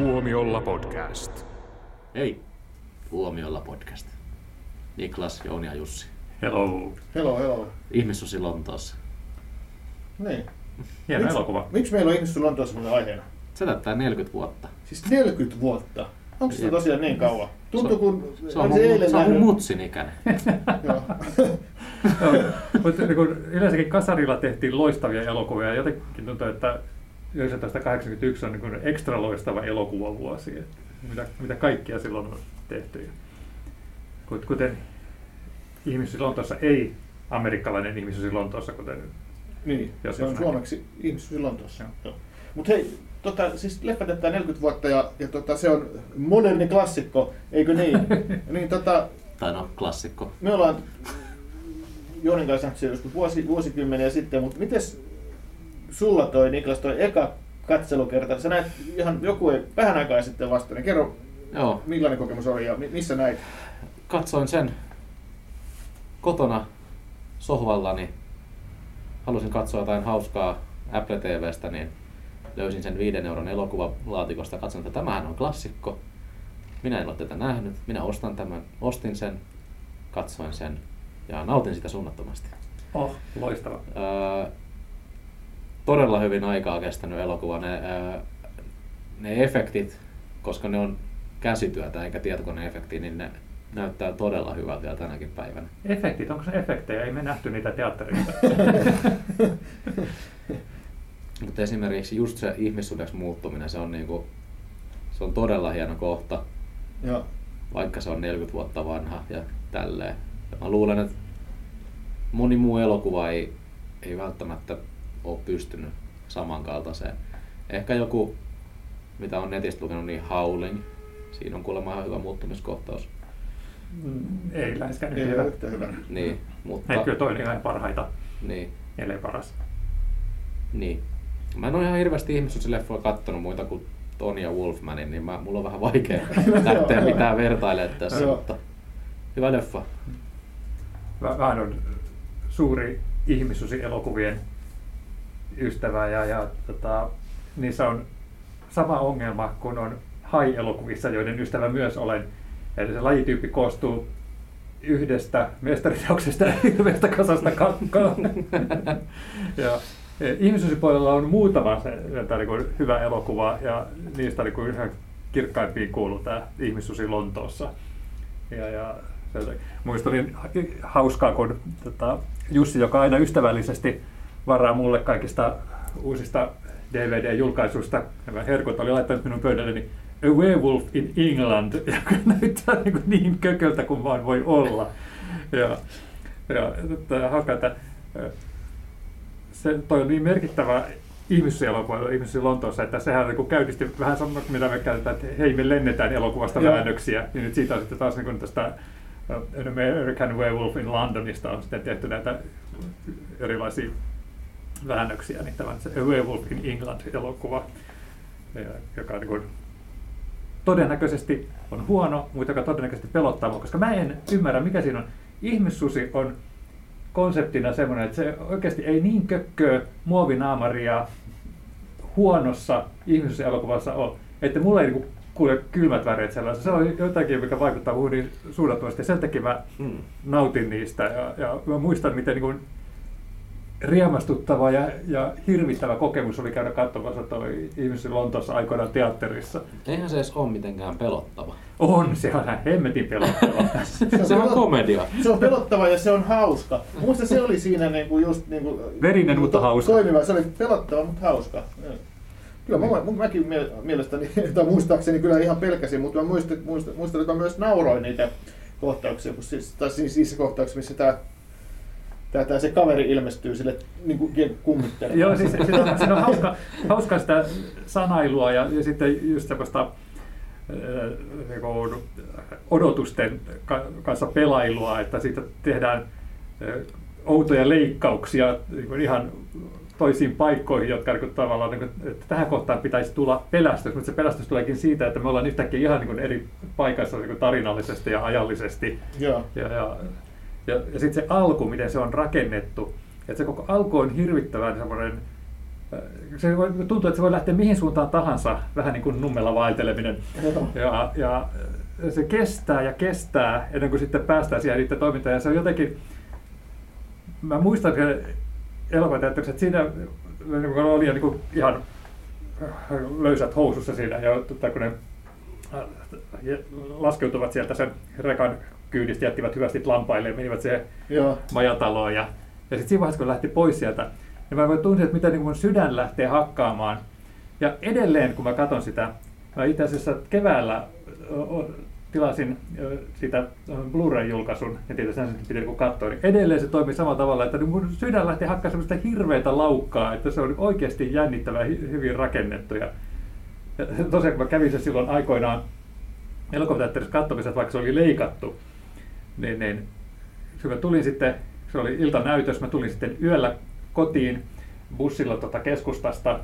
Huomiolla podcast. Hei, Huomiolla podcast. Niklas, Jouni ja Jussi. Hello. Hello, hello. Ihmissusi Lontoossa. Niin. Hieno Miksi- elokuva. Miksi meillä on ihmisessä Lontoossa muuten aiheena? Se täyttää 40 vuotta. Siis 40 vuotta. Onko se tosiaan niin kauan? Tuntuu Se- kun... Se on, on mun, eilen se on mun mutsin ikäinen. Joo. Mutta niin kun yleensäkin kasarilla tehtiin loistavia elokuvia ja jotenkin tuntuu, että 1981 on niin kuin ekstra loistava elokuvavuosi. että Mitä, mitä kaikkia silloin on tehty. Kut- Kuten ihmisyysi Lontoossa ei amerikkalainen ihmisyysi Lontoossa, kuten niin, Jos se on suomeksi ihmisessä Lontoossa. Mutta hei, tota, siis leffa täyttää 40 vuotta ja, ja tota, se on moderni klassikko, eikö niin? niin tota, Tai no, klassikko. me ollaan Joonin kanssa nähty joskus vuosi, vuosikymmeniä sitten, mutta mites sulla toi Niklas toi eka katselukerta? Sä näit ihan joku ei, vähän aikaa sitten vasta, niin kerro Joo, millainen kokemus oli ja mi- missä näit? katsoin sen kotona sohvallani. Halusin katsoa jotain hauskaa Apple TVstä, niin löysin sen viiden euron elokuvalaatikosta. Katson, että tämähän on klassikko. Minä en ole tätä nähnyt. Minä ostan tämän. Ostin sen, katsoin sen ja nautin sitä suunnattomasti. oh, loistava. Öö, todella hyvin aikaa kestänyt elokuva. Ne, öö, ne efektit, koska ne on käsityötä eikä tietokoneefekti, niin ne näyttää todella hyvältä vielä tänäkin päivänä. Efektit, onko se efektejä? Ei me nähty niitä teatterissa. Mutta esimerkiksi just se ihmissuhdeksi muuttuminen, se on, niinku, se on todella hieno kohta, Joo. vaikka se on 40 vuotta vanha ja tälleen. Ja mä luulen, että moni muu elokuva ei, ei välttämättä ole pystynyt samankaltaiseen. Ehkä joku, mitä on netistä lukenut, niin Howling. Siinä on kuulemma ihan hyvä muuttumiskohtaus. Mm, ei läheskään Ei yhtä ole hyvä. yhtä hyvä. Niin, mutta... Ei, kyllä toinen ihan parhaita, Niin, ellei paras. niin. Mä en ole ihan hirveästi ihmissuusileffoja kattonut muita kuin Tony ja Wolfmanin, niin mä, mulla on vähän vaikea lähteä mitään vertailemaan tässä, mutta hyvä leffa. Mä on suuri ihmissusi-elokuvien ystävä ja, ja tota, niissä on sama ongelma kuin on hai-elokuvissa, joiden ystävä myös olen. Eli se lajityyppi koostuu yhdestä mestariteoksesta ja hirveästä kasasta kakkaa. ja e, ihmissusipuolella on muutama se, niin kuin hyvä elokuva ja niistä niin kuin ihan kirkkaimpiin kuuluu tämä Ihmissusi Lontoossa. Ja, ja niin hauskaa, kun tota, Jussi, joka aina ystävällisesti varaa mulle kaikista uusista DVD-julkaisuista, nämä herkut oli laittanut minun pöydälleni A Werewolf in England, joka näyttää niin, kuin niin kököltä kuin vaan voi olla. Ja, ja tota, ö, se, toi on niin merkittävä ihmissielokuva ihmisiä Lontoossa, että sehän niin käynnisti vähän sama, mitä me käytetään, että hei me lennetään elokuvasta Joo. väännöksiä, niin nyt siitä on sitten taas niin tästä An American Werewolf in Londonista on sitten tehty näitä erilaisia väännöksiä, niin tämä se A Werewolf in England-elokuva, joka niin kuin todennäköisesti on huono, mutta joka todennäköisesti pelottaa koska mä en ymmärrä, mikä siinä on. Ihmissusi on konseptina semmoinen, että se oikeasti ei niin kökköä muovinaamaria huonossa ihmissusi-elokuvassa ole, että mulla ei niinku kuule kylmät väreet sellaisessa. Se on jotakin, mikä vaikuttaa muuhun niin suunnattomasti. Sen takia mä Hmm. nautin niistä ja, ja mä muistan, miten niin riemastuttava ja, ja hirvittävä kokemus oli käydä katsomassa toi ihmisen Lontoossa aikoinaan teatterissa. Eihän se edes ole mitenkään pelottava. On, se on ihan hemmetin pelottava. Se on komedia. Se on pelottava ja se on hauska. Muista se oli siinä niinku just niinku... Verinen, mutta to- hauska. Toimiva, se oli pelottava, mutta hauska. Kyllä mä, mä, mäkin mie- mielestäni, tai muistaakseni kyllä ihan pelkäsin, mutta mä muistan, muistan, muistan että mä myös nauroin niitä kohtauksia, kun siis, tai siis niissä kohtauksissa, missä tää, tää se kaveri ilmestyy sille niin kummittelemaan. Joo, siis siinä on, siinä on hauska, hauska sitä sanailua ja, ja sitten just semmoista äh, niin kuin odotusten ka- kanssa pelailua, että siitä tehdään äh, outoja leikkauksia niin kuin ihan toisiin paikkoihin, jotka niin tavallaan, niin kuin, että tähän kohtaan pitäisi tulla pelästys, mutta se pelästys tuleekin siitä, että me ollaan yhtäkkiä ihan niin kuin eri paikassa niin kuin tarinallisesti ja ajallisesti. Joo. Ja, ja, ja, ja sitten se alku, miten se on rakennettu. Että se koko alku on hirvittävän semmoinen se voi, tuntuu, että se voi lähteä mihin suuntaan tahansa, vähän niin kuin nummella vaelteleminen. Ja, ja se kestää ja kestää ennen kuin sitten päästään siihen niiden toimintaan. Ja se on jotenkin, mä muistan sen elokuvateatterissa, että siinä niin kuin oli jo niin kuin ihan löysät housussa siinä, ja tota, kun ne äh, laskeutuvat sieltä sen rekan kyydistä, jättivät hyvästi lampaille ja menivät Joo. majataloon. Ja, ja sitten siinä vaiheessa, kun lähti pois sieltä, niin mä voin tuntea, että miten niin mun sydän lähtee hakkaamaan. Ja edelleen, kun mä katson sitä, mä itse asiassa keväällä tilasin sitä Blu-ray-julkaisun, ja tietysti sen sitten piti katsoa, niin edelleen se toimii samalla tavalla, että niin mun sydän lähtee hakkaamaan semmoista hirveätä laukkaa, että se on oikeasti jännittävä hyvin rakennettu. Ja, ja tosiaan, kun mä kävin se silloin aikoinaan elokuvateatterissa katsomassa, että vaikka se oli leikattu, niin, niin kun mä tulin sitten, se oli iltanäytös, mä tulin sitten yöllä kotiin bussilla tuota keskustasta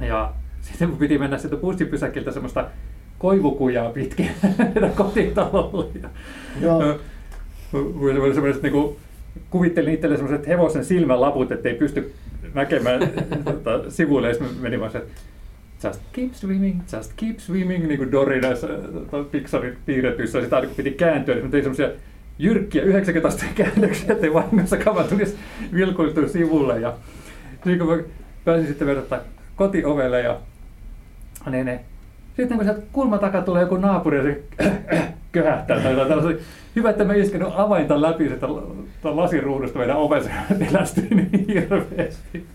ja sitten mun piti mennä sieltä bussipysäkiltä semmoista koivukujaa pitkin kotitalolle. Joo. Semmoiset niinku, kuvittelin itselle semmoiset hevosen silmälaput, ettei pysty näkemään tota, sivuille, ja sitten mä menin vaan se, että Just keep swimming, just keep swimming, niin kuin Dory näissä tota, Pixarin piirretyissä. Sitä aina kun piti kääntyä, niin mä tein semmoisia jyrkkiä 90 asteen käännöksiä, ettei vahingossakaan mä tulisi vilkuiltua sivulle. Ja niin kun mä pääsin sitten verrata kotiovelle ja niin, niin. Sitten kun sieltä kulman takaa tulee joku naapuri ja se köhähtää tai jotain tällaista. Hyvä, että mä iskenyt avainta läpi sitä lasiruudusta meidän ovessa pelästyin niin hirveästi.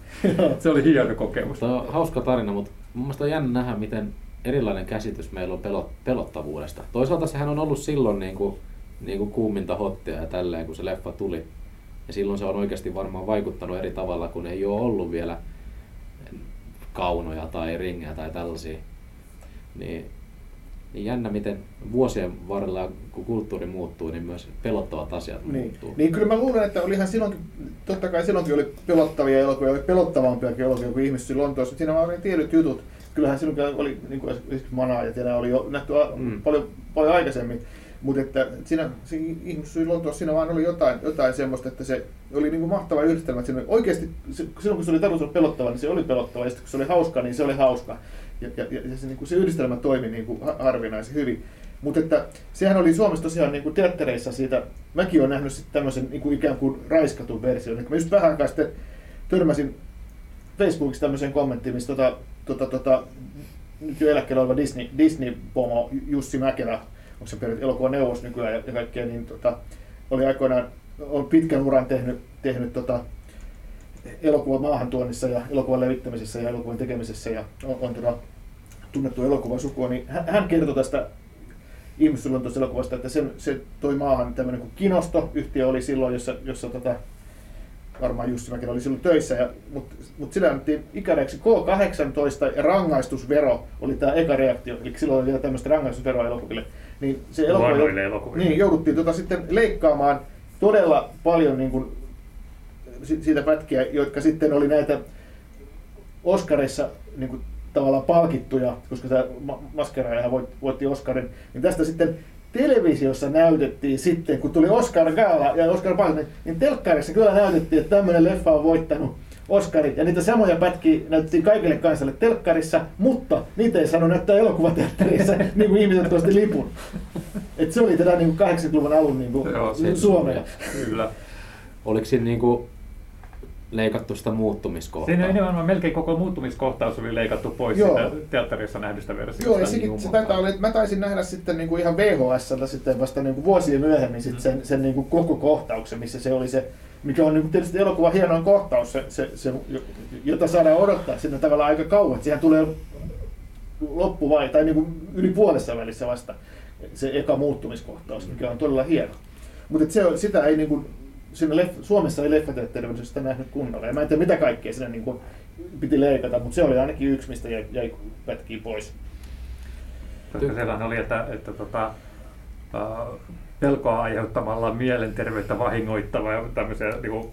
Se oli hieno kokemus. Tämä on hauska tarina, mutta mun mielestä on jännä nähdä, miten erilainen käsitys meillä on pelot, pelottavuudesta. Toisaalta sehän on ollut silloin niin kuin, niin kuin kuuminta hottia ja tälleen, kun se leffa tuli. Ja silloin se on oikeasti varmaan vaikuttanut eri tavalla, kun ei ole ollut vielä kaunoja tai ringejä tai tällaisia. Niin, niin jännä, miten vuosien varrella, kun kulttuuri muuttuu, niin myös pelottavat asiat Niin. muuttuu. niin kyllä mä luulen, että olihan silloinkin, totta kai silloinkin oli pelottavia elokuvia, oli pelottavampiakin elokuvia kuin ihmiset Lontoossa. Siinä oli tietyt jutut. Kyllähän silloinkin oli niin kuin esimerkiksi Manaajat ja nämä oli jo nähty Mm. paljon, paljon aikaisemmin. Mutta että siinä, siinä ihmisyys Lontoossa siinä vaan oli jotain, jotain semmoista, että se oli niin kuin mahtava yhdistelmä. Että siinä oli oikeasti, se- silloin kun se oli tarkoitus olla pelottava, niin se oli pelottava. Ja sitten kun se oli hauska, niin se oli hauska. Ja, ja, ja se, niin kuin se yhdistelmä toimi niin kuin ha- harvinaisen hyvin. Mutta että sehän oli Suomessa tosiaan niin kuin teattereissa siitä, mäkin olen nähnyt sitten tämmöisen niin kuin ikään kuin raiskatun version. Eli mä just vähän aikaa sitten törmäsin Facebookissa tämmöiseen kommenttiin, missä tota, tota, tota, nyt jo eläkkeellä oleva Disney, Disney-pomo Jussi Mäkelä, onko se peräti elokuvan neuvos nykyään ja, ja kaikkea, niin tota, oli aikoinaan on pitkän uran tehnyt, tehnyt tota, elokuvan maahantuonnissa ja elokuvan levittämisessä ja elokuvan tekemisessä ja on, on tota, tunnettu elokuvasukua, niin hän, hän kertoi tästä ihmissuuntaisesta elokuvasta, että sen, se toi maahan tämmöinen kuin Kinosto-yhtiö oli silloin, jossa, jossa tota, varmaan Jussi Mäkelä oli silloin töissä, ja, mutta mut sillä annettiin ikäreaksi K18 ja rangaistusvero oli tämä eka reaktio, eli silloin oli vielä tämmöistä rangaistusveroa elokuville. Niin se elokuva, elokuville. Niin, jouduttiin tota sitten leikkaamaan todella paljon niin kuin, si- siitä pätkiä, jotka sitten oli näitä Oscarissa niin kuin, tavallaan palkittuja, koska tämä ma- maskeraajahan voitti, Oscarin, niin tästä sitten televisiossa näytettiin sitten, kun tuli Oscar Gala ja Oscar palkinto, niin telkkarissa kyllä näytettiin, että tämmöinen leffa on voittanut Oscarit, ja niitä samoja pätkiä näytettiin kaikille kansalle telkkarissa, mutta niitä ei saanut näyttää elokuvateatterissa, niin kuin ihmiset osti lipun. Et se oli tätä niin kuin 80-luvun alun niin kuin Joo, Suomea. Kyllä. Oliko siinä niinku leikattu sitä muuttumiskohtaa? Siinä nimenomaan melkein koko muuttumiskohtaus oli leikattu pois Joo. siitä teatterissa nähdystä versiosta. Joo, ja niin sekin, se jumalan. taitaa olla, että mä taisin nähdä sitten niin kuin ihan VHS sitten vasta niin kuin vuosia myöhemmin sit sen, sen niin kuin koko kohtauksen, missä se oli se, mikä on niin kuin tietysti elokuvan hienoin kohtaus, se, se, se, jota saadaan odottaa sinne tavallaan aika kauan. Siihen tulee loppu vai, tai niin kuin yli puolessa välissä vasta se eka muuttumiskohtaus, mikä on todella hieno. Mutta se, on- sitä ei niin kuin, siinä leff, Suomessa ei leffateatterissa sitä nähnyt kunnolla. Ja mä en tiedä mitä kaikkea siinä niin kuin piti leikata, mutta se oli ainakin yksi, mistä jäi, jäi pätkiä pois. Koska sellainen oli, että, että tota, äh, pelkoa aiheuttamalla mielenterveyttä vahingoittava ja tämmöisiä niin kuin,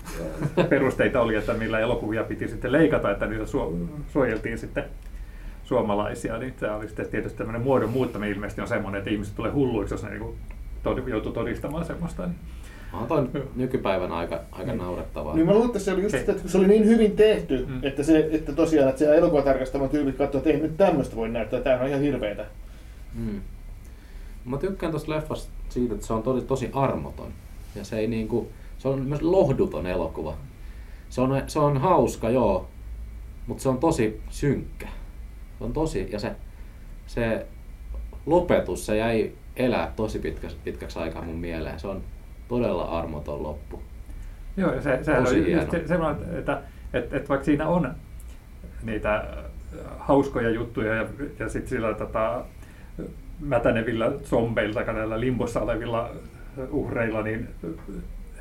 perusteita oli, että millä elokuvia piti sitten leikata, että suo, suojeltiin sitten suomalaisia. Niin tämä oli sitten tietysti tämmöinen muodon muuttaminen ilmeisesti on semmoinen, että ihmiset tulee hulluiksi, jos ne niin kuin, tod, joutuu todistamaan semmoista. Niin. On toi nykypäivän aika, aika naurettavaa. Niin mä luulen, että se oli just sitä, että kun se oli niin hyvin tehty, Mm. että, se, että tosiaan, että siellä elokuvatarkastamat tyypit katsoivat, että ei nyt tämmöistä voi näyttää, tämä on ihan hirveetä. Mm. Mä tykkään tuosta leffasta siitä, että se on tosi, tosi armoton. Ja se ei niinku, se on myös lohduton elokuva. Se on, se on hauska, joo, mutta se on tosi synkkä. Se on tosi, ja se, se lopetus, se jäi elää tosi pitkäksi, pitkäksi aikaa mun mieleen. Se on todella armoton loppu. Joo, ja se, sehän Tosi on just se, semmoinen, että, että, että vaikka siinä on niitä äh, hauskoja juttuja ja, ja sitten sillä tota, mätänevillä zombeilla näillä limbossa olevilla uhreilla, niin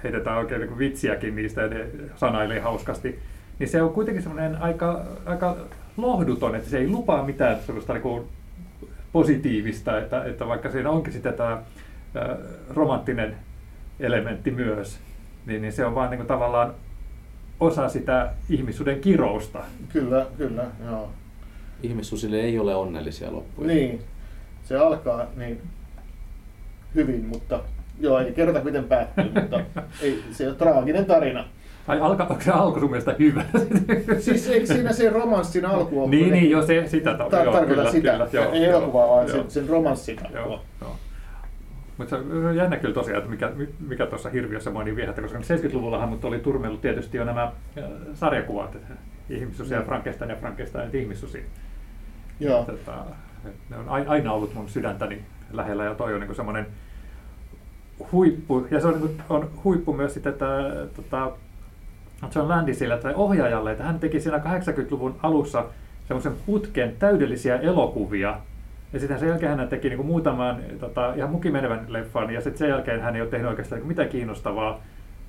heitetään oikein niin vitsiäkin niistä ja ne sanailee hauskasti, niin se on kuitenkin semmoinen aika, aika lohduton, että se ei lupaa mitään semmoista niin positiivista, että, että vaikka siinä onkin sitten tämä romanttinen elementti myös, niin, niin se on vaan niin kuin tavallaan osa sitä ihmissuuden kirousta. Kyllä, kyllä, joo. Ihmissusille ei ole onnellisia loppuja. Niin, se alkaa niin hyvin, mutta joo, ei kerrota miten päättyy, mutta ei, se on traaginen tarina. Ai alka, onko se alku sun mielestä hyvä? Siis eikö siinä se romanssin alku ole? niin, niin, jo se, sitä ta- Ta- joo, tarkoitan kyllä, sitä, kyllä, joo, ei joo, elokuvaa, vaan joo. sen, sen romanssin Joo, alkua. joo. Mutta se on jännä kyllä tosiaan, että mikä, mikä tuossa hirviössä mua niin viehättä, koska 70-luvullahan mut oli turmellut tietysti jo nämä äh, sarjakuvat, että ihmissusi ja Mm. Frankenstein ja Frankenstein ja ihmissusi. Joo. Tota, ne on ai- aina ollut mun sydäntäni lähellä ja toi on niin semmoinen huippu, ja se on, niin on huippu myös sitten, että tota, John Landisille tai ohjaajalle, että hän teki siinä 80-luvun alussa semmoisen putken täydellisiä elokuvia, ja sitten sen jälkeen hän teki niin muutaman tota, ihan mukimenevän leffan, ja sitten sen jälkeen hän ei ole tehnyt oikeastaan niin mitään kiinnostavaa,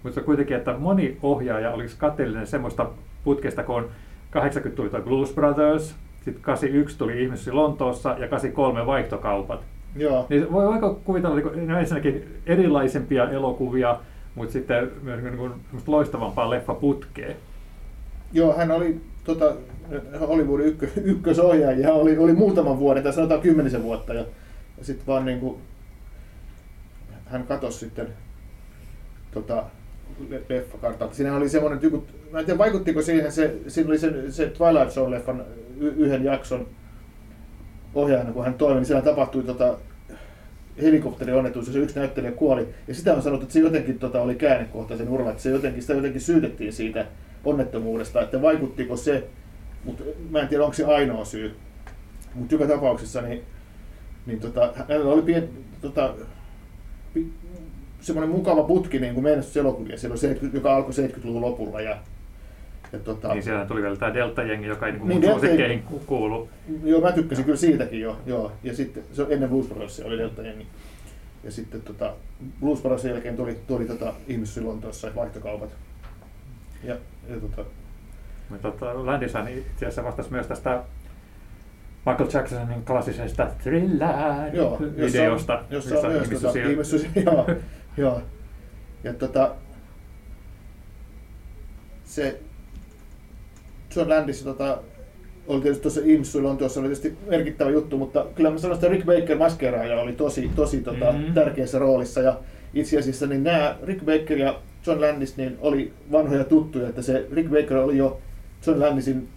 mutta kuitenkin, että moni ohjaaja olisi kateellinen semmoista putkesta, kun 80 tuli toi Blues Brothers, sitten 81 tuli Ihmissusi Lontoossa ja 83 Vaihtokaupat. Joo. Niin voi aika kuvitella niin kuin, ensinnäkin erilaisempia elokuvia, mutta sitten myös niin kuin, loistavampaa leffaputkea. Joo, hän oli tota, Hollywoodin ykkö, ykkösohjaaja, oli, oli muutaman vuoden, tai sanotaan kymmenisen vuotta, ja, ja sitten vaan niin kuin, hän katosi sitten tota, le- leffakartalta. Siinä oli semmoinen, että joku, mä en tiedä vaikuttiko siihen, se, siinä oli se, se Twilight Zone-leffan yhden jakson ohjaajana, kun hän toimi, niin siellä tapahtui tota, helikopterionnettomuus, ja se yksi näyttelijä kuoli. Ja sitä on sanottu, että se jotenkin tota, oli käännekohta sen uralla, että se jotenkin, sitä jotenkin syytettiin siitä onnettomuudesta, että vaikuttiko se, mutta mä en tiedä, onko se ainoa syy. Mutta joka tapauksessa niin, niin tota, hänellä oli pien, tota, pi- semmoinen mukava putki niin kuin menestyselokuvia, silloin se, joka alkoi 70-luvun lopulla. Ja, ja tota, Niin siellä tuli vielä tämä Delta-jengi, joka ei niin Niin, niin Delta- suosikkeihin ku- kuulu. Joo, mä tykkäsin kyllä siitäkin jo. Joo. Ja sitten se ennen Blues Brothersia oli Delta Jengi. Ja sitten tota, Blues Brothersin jälkeen tuli, tuli tota, ihmissyy Lontoossa vaihtokaupat. Ja, ja tota, Mutta tota, Landishan itse asiassa vastasi myös tästä Michael Jacksonin klassisesta Thriller-videosta. jossa on myös tota, ihmissusi- ihmissyy, joo, joo. Ja tota, se John Landis tota, oli tietysti tuossa ihmissyy Lontoossa oli tietysti merkittävä juttu, mutta kyllä mä sanoin, että Rick Baker maskeeraaja oli tosi, tosi tota, Mhm. tärkeässä roolissa. Ja itse asiassa niin nämä Rick Baker ja John Landis niin oli vanhoja tuttuja, että se Rick Baker oli jo John Landisin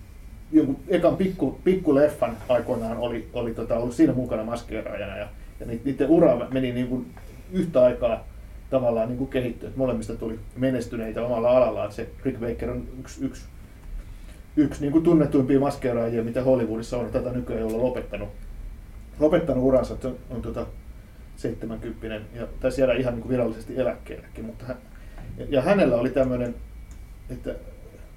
jonkun ekan pikku, pikkuleffan aikoinaan oli, oli tota, ollut siinä mukana maskeeraajana ja, ja ni- niiden ura meni niin kuin yhtä aikaa tavallaan niin kuin kehittyi, molemmista tuli menestyneitä omalla alallaan. Se Rick Baker on yksi, yksi, yksi niin kuin tunnetuimpia maskeeraajia, mitä Hollywoodissa on tätä nykyään olla lopettanut, lopettanut uransa, että on, on tota 70 ja tai siellä ihan niin kuin virallisesti eläkkeellekin, mutta hän, ja hänellä oli tämmöinen, että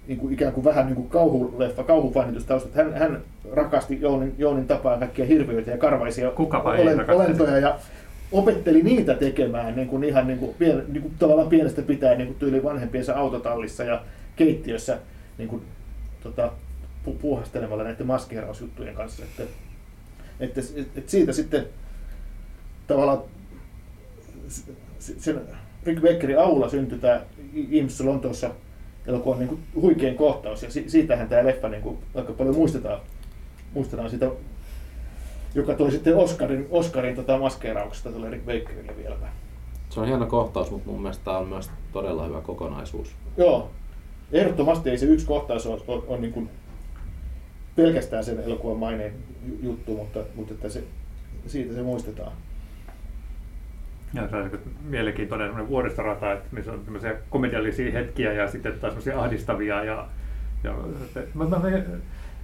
niin kuin ikään kuin vähän niin kuin kauhuleffa, kauhufanitustausta. Hän, hän rakasti Jounin, Jounin tapaan kaikkia hirviöitä ja karvaisia Kukapa rakastaisi. olentoja ja opetteli niitä tekemään niin kuin ihan niin kuin, pien, niin kuin tavallaan pienestä pitäen niin kuin tyyli vanhempiensa autotallissa ja keittiössä niin kuin, tota, pu, puuhastelemalla näiden maskeerausjuttujen kanssa. Että, että, että siitä sitten tavallaan sen Rick Beckerin avulla syntyi tämä Ihmisessä Lontoossa elokuvan niin kuin huikein kohtaus, ja si- siitähän tämä leffa niin kuin aika paljon muistetaan, muistetaan sitä, joka toi sitten Oscarin, Oscarin tota maskeerauksesta tuolle Rick Bakerille vieläpä. Se on hieno kohtaus, mutta mun mielestä tää on myös todella hyvä kokonaisuus. Joo. Ehdottomasti ei se yksi kohtaus ole, on, on niin kuin pelkästään sen elokuvan maineen ju- juttu, mutta, mutta että se, siitä se muistetaan. Ja se on niin mielenkiintoinen vuoristorata, että missä on tämmöisiä komediallisia hetkiä ja sitten taas semmoisia ahdistavia. Ja, ja mä, mä, mä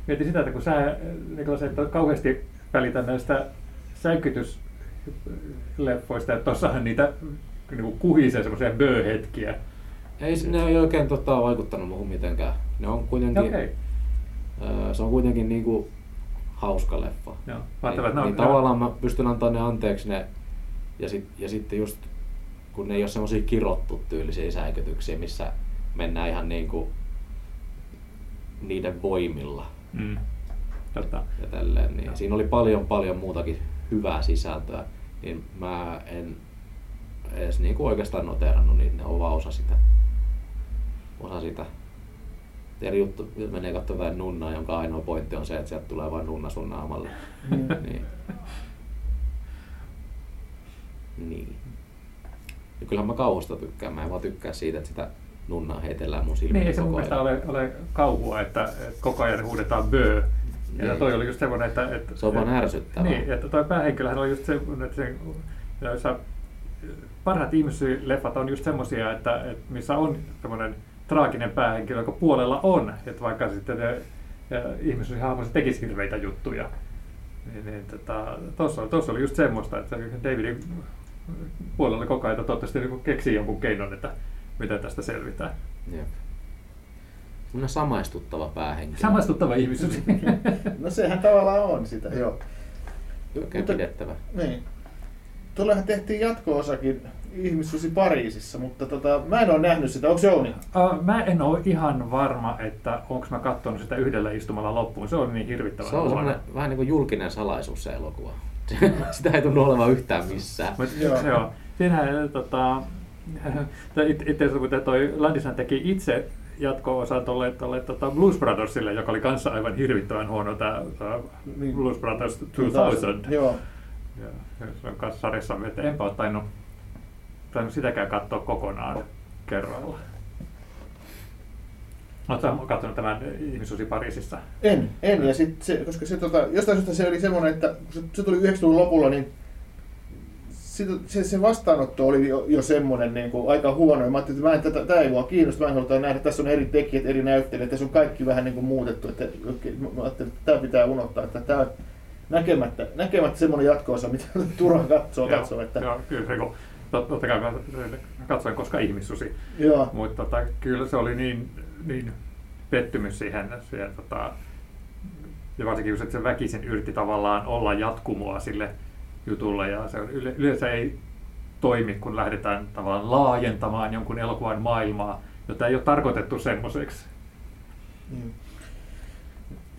mietin sitä, että kun sä Niklas, et kauheasti välitä näistä säikytysleffoista, että tossahan niitä niin kuin kuhisee semmoisia bö-hetkiä. Ei, ne ei oikein tota, vaikuttanut muuhun mitenkään. Ne on kuitenkin, Okei. öö, se on kuitenkin niinku hauska leffa. Joo. Niin, niin tavallaan mä pystyn antamaan ne anteeksi ne, ja, sit, ja sitten just kun ne ei ole semmoisia kirottu tyylisiä säikytyksiä, missä mennään ihan niinku niiden voimilla Mm. Totta. ja tälleen, niin siinä oli paljon paljon muutakin hyvää sisältöä, niin mä en edes niinku oikeastaan noterannut niitä, ne on vaan osa sitä. Osa sitä. Eri juttu, jos menee katsomaan nunnaa, jonka ainoa pointti on se, että sieltä tulee vain nunna sun naamalle. Mm. niin. Niin. Ja kyllähän mä kauhusta tykkään, mä en vaan tykkää siitä, että sitä nunnaa heitellään mun silmiin Niin, ei se mun mielestä ole, ole kauhua, että, että koko ajan huudetaan bö. Ja Niin. toi oli just semmoinen, että... että Se on vaan ärsyttävää. Niin, että toi päähenkilöhän oli just semmoinen, että se, joissa parhaat ihmisleffat on just semmoisia, että, että missä on semmoinen traaginen päähenkilö, joka puolella on, että vaikka sitten ne ihmishahmo se tekisi hirveitä juttuja. Niin, niin tota, tossa, tossa oli just semmoista, että Davidin puolella koko ajan toivottavasti niin keksii jonkun keinon, että miten tästä selvitään. Jep. Semmoinen samaistuttava päähenkilö. Samastuttava ihmisyys. No sehän tavallaan on sitä, joo. Oikein Mutta- pidettävä. Niin. Tuollehan tehtiin jatko-osakin Ihmissusi Pariisissa, mutta tota, mä en ole nähnyt sitä. Onko Jouni? Uh, mä en ole ihan varma, että onko mä katsonut sitä yhdellä istumalla loppuun. Se on niin hirvittävän Se on vähän niin kuin julkinen salaisuus se elokuva. Sitä ei tunnu olevan yhtään missään. Mut, Joo. joo. joo. Siinähän tota, tai it- itse asiassa kun toi Landishan teki itse jatko-osan tolle, tolle tota Blues Brothersille, joka oli kanssa aivan hirvittävän huono tämä Niin. Blues Brothers 2000. Joo. Ja, ja se on kanssa sarjassa, että enpä ole tainnut, tainnut sitäkään katsoa kokonaan kerralla. Oletko katsonut tämän Ihmisusi Pariisissa? En, en. Ja sit se, koska se, tota, jostain syystä se oli semmoinen, että kun se, se tuli 90-luvun lopulla, niin sit, se, se vastaanotto oli jo, jo semmoinen niin kuin, aika huono. Ja mä ajattelin, että mä en, tätä, tämä ei mua kiinnosta, mä en halua nähdä. Tässä on eri tekijät, eri näyttelijät, tässä on kaikki vähän niin kuin muutettu. Että, okei, mä, ajattelin, että tämä pitää unohtaa. Että tämä näkemättä, näkemättä semmoinen jatko-osa, mitä turha katsoo. katsoo että, joo, kyllä se, kun, tot- totta kai mä katsoin koska ihmissusi, joo. mutta tota, kyllä se oli niin, niin pettymys siihen, siihen tota, ja varsinkin että se väkisin yritti tavallaan olla jatkumoa sille jutulle ja se on yle, yleensä ei toimi, kun lähdetään tavallaan laajentamaan jonkun elokuvan maailmaa, jota ei ole tarkoitettu semmoiseksi. Niin.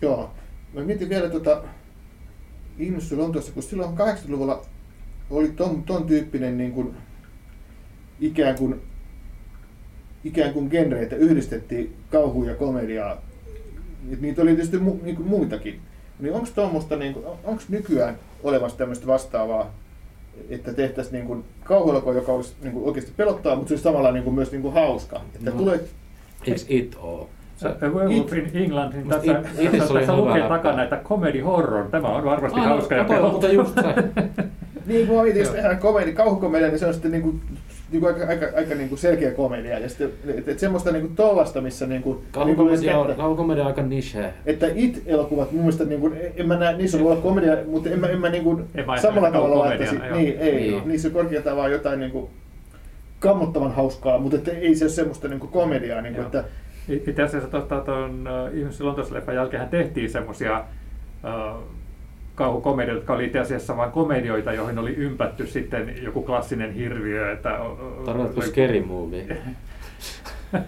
Joo. Mä mietin vielä tuota ihmissuus Lontoossa, kun silloin 80-luvulla oli ton, ton tyyppinen niin kuin, ikään kuin ikään kuin genreitä yhdistettiin kauhua ja komediaa. Et Niitä oli tietysti mu, niin kuin muitakin. Niin onko tuommoista, niin onko nykyään olemassa tämmöistä vastaavaa, että tehtäisiin niin kuin kauhuelokuva, joka olisi niin kuin oikeasti pelottaa, mutta se olisi samalla niin kuin myös niin kuin hauska. Että No. tulee, Eikö It oo? Se, Werewolf in England, niin tässä, It- tässä, oli tässä hyvä lukee takana, että comedy horror. Tämä on varmasti Ah, no, hauska ja kato, mutta pelottava. just se. Niin, kun mä mietin, jos Joo. tehdään komedi, kauhukomedia, niin se on sitten niinku, niinku aika, aika, aika niinku selkeä komedia. Ja sitten, et, et semmoista niinku tollasta, missä niinku, niinku Kauhukomedia on, kauhukomedia aika niche. että It-elokuvat mun mielestä, niinku, en mä näe, niissä on olla komedia, mutta en mä, en mä niinku, En samalla tavalla laittaisi. Niin, ei, Niin. niissä on korkeintaan vaan jotain niinku, kammottavan hauskaa, mutta että ei se ole semmoista niinku komediaa, niinku, että Itse asiassa tuon uh, Ihmisen Lontoossa-leffan jälkeen tehtiin semmoisia uh, kauhukomedioita, jotka oli itse asiassa vain komedioita, joihin oli ympätty sitten joku klassinen hirviö. Että, Tarkoitatko oli- Scary Movie?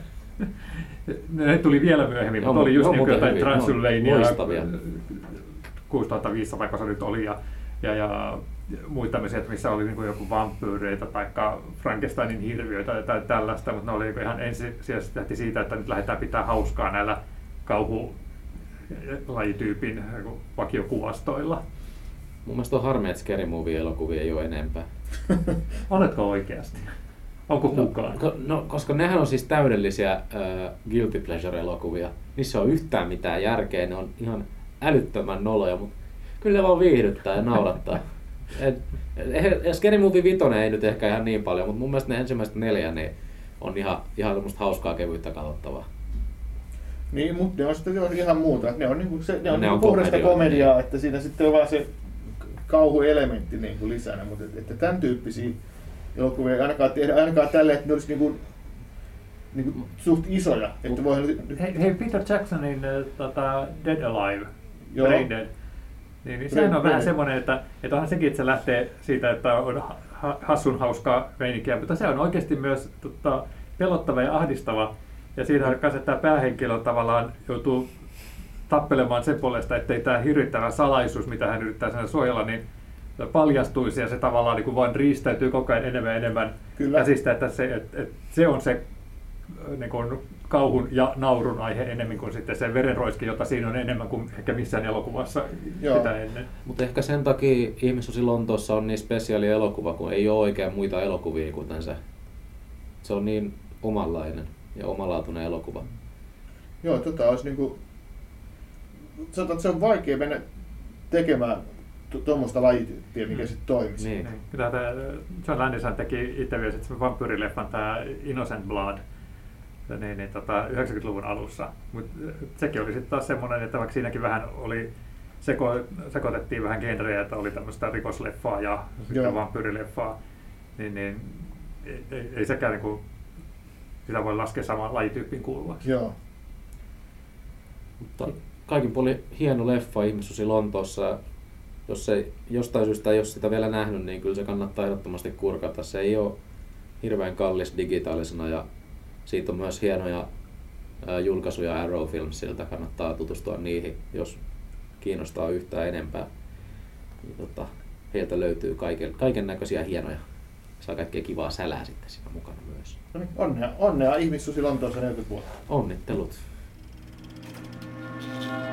Ne tuli vielä myöhemmin, Joo, mutta oli just joo, niin jotain Transylvania loistavia. 6500 vaikka se nyt oli ja, ja, ja muita tämmöisiä, missä oli niin kuin joku vampyyreitä tai Frankensteinin hirviöitä tai tällaista, mutta ne oli niin ihan ensisijaisesti lähti siitä, että nyt lähdetään pitää hauskaa näillä kauhulajityypin niin kuin vakiokuvastoilla. Mun mielestä on harmi, että Scary Movie-elokuvia ei ole enempää. Oletko oikeasti? Onko? No, ko- no, koska nehän on siis täydellisiä äh, guilty pleasure-elokuvia. Niissä on yhtään mitään järkeä, ne on ihan älyttömän noloja, mutta kyllä ne vaan viihdyttää ja naurattaa. Et, et, Scary Movie 5 ei nyt ehkä ihan niin paljon, mutta mun mielestä ne ensimmäiset neljä niin on ihan, ihan semmoista hauskaa kevyttä katsottavaa. Niin, mutta ne on sitten jo ihan muuta. Ne on, niinku se, ne on, Ne niinku on puhdasta komediaa, niin. että siinä sitten on vaan se kauhuelementti niinku lisänä, mutta että, että tämän tyyppisiä elokuvia ei ainakaan tehdä ainakaan tälle, että ne olisi niinku, niinku suht isoja. Että voi, Hei, hei Peter Jacksonin äh, tota, Dead Alive, Joo. Brain Dead, niin, niin sehän on vähän semmoinen, että, että onhan sekin, että se lähtee siitä, että on ha- hassun hauskaa meininkiä, mutta se on oikeasti myös tota, pelottava ja ahdistava. Ja siinä kanssa tämä päähenkilö tavallaan joutuu tappelemaan sen puolesta, ettei tämä hirvittävä salaisuus, mitä hän yrittää sen suojella, niin paljastuisi ja se tavallaan niin kuin vain riistäytyy koko ajan enemmän ja enemmän Kyllä. käsistä, että se, että, että se on se äh, niin kuin kauhun ja naurun aihe enemmän kuin sitten se verenroiski, jota siinä on enemmän kuin ehkä missään elokuvassa Joo. sitä ennen. Mutta ehkä sen takia Ihmisosi Lontoossa on niin spesiaali elokuva, kun ei ole oikein muita elokuvia kuten se. Se on niin omanlainen ja omalaatuinen elokuva. Joo, tota olisi niinku... Sanotaan, että se on vaikea mennä tekemään tuommoista lajityyppiä, mikä Mm. sitten toimisi. Niin. Niin. Kyllä tämä John Landishan teki itse vielä sitten vampyyrileffan tämä Innocent Blood niin, niin, tota, 90-luvun alussa. Mutta sekin oli sitten taas semmoinen, että vaikka siinäkin vähän oli seko, sekoitettiin vähän genrejä, että oli tämmöistä rikosleffaa ja sitten vampyyrileffaa, niin, niin ei, ei, ei sekään niinku, sitä voi laskea samaan lajityyppiin kuuluvaksi. Joo. Mutta kaikin puolin hieno leffa Ihmissusi Lontoossa. Jos ei jostain syystä ei ole sitä vielä nähnyt, niin kyllä se kannattaa ehdottomasti kurkata. Se ei ole hirveän kallis digitaalisena ja siitä on myös hienoja julkaisuja Arrow Filmsilta. Kannattaa tutustua niihin, jos kiinnostaa yhtään enempää. Niin, tota, heiltä löytyy kaiken, kaiken näköisiä hienoja. Saa kaikkea kivaa sälää sitten siinä mukana. No niin, onnea, onnea ihmissusi Lontoossa 40 vuotta. Onnittelut. Thank you.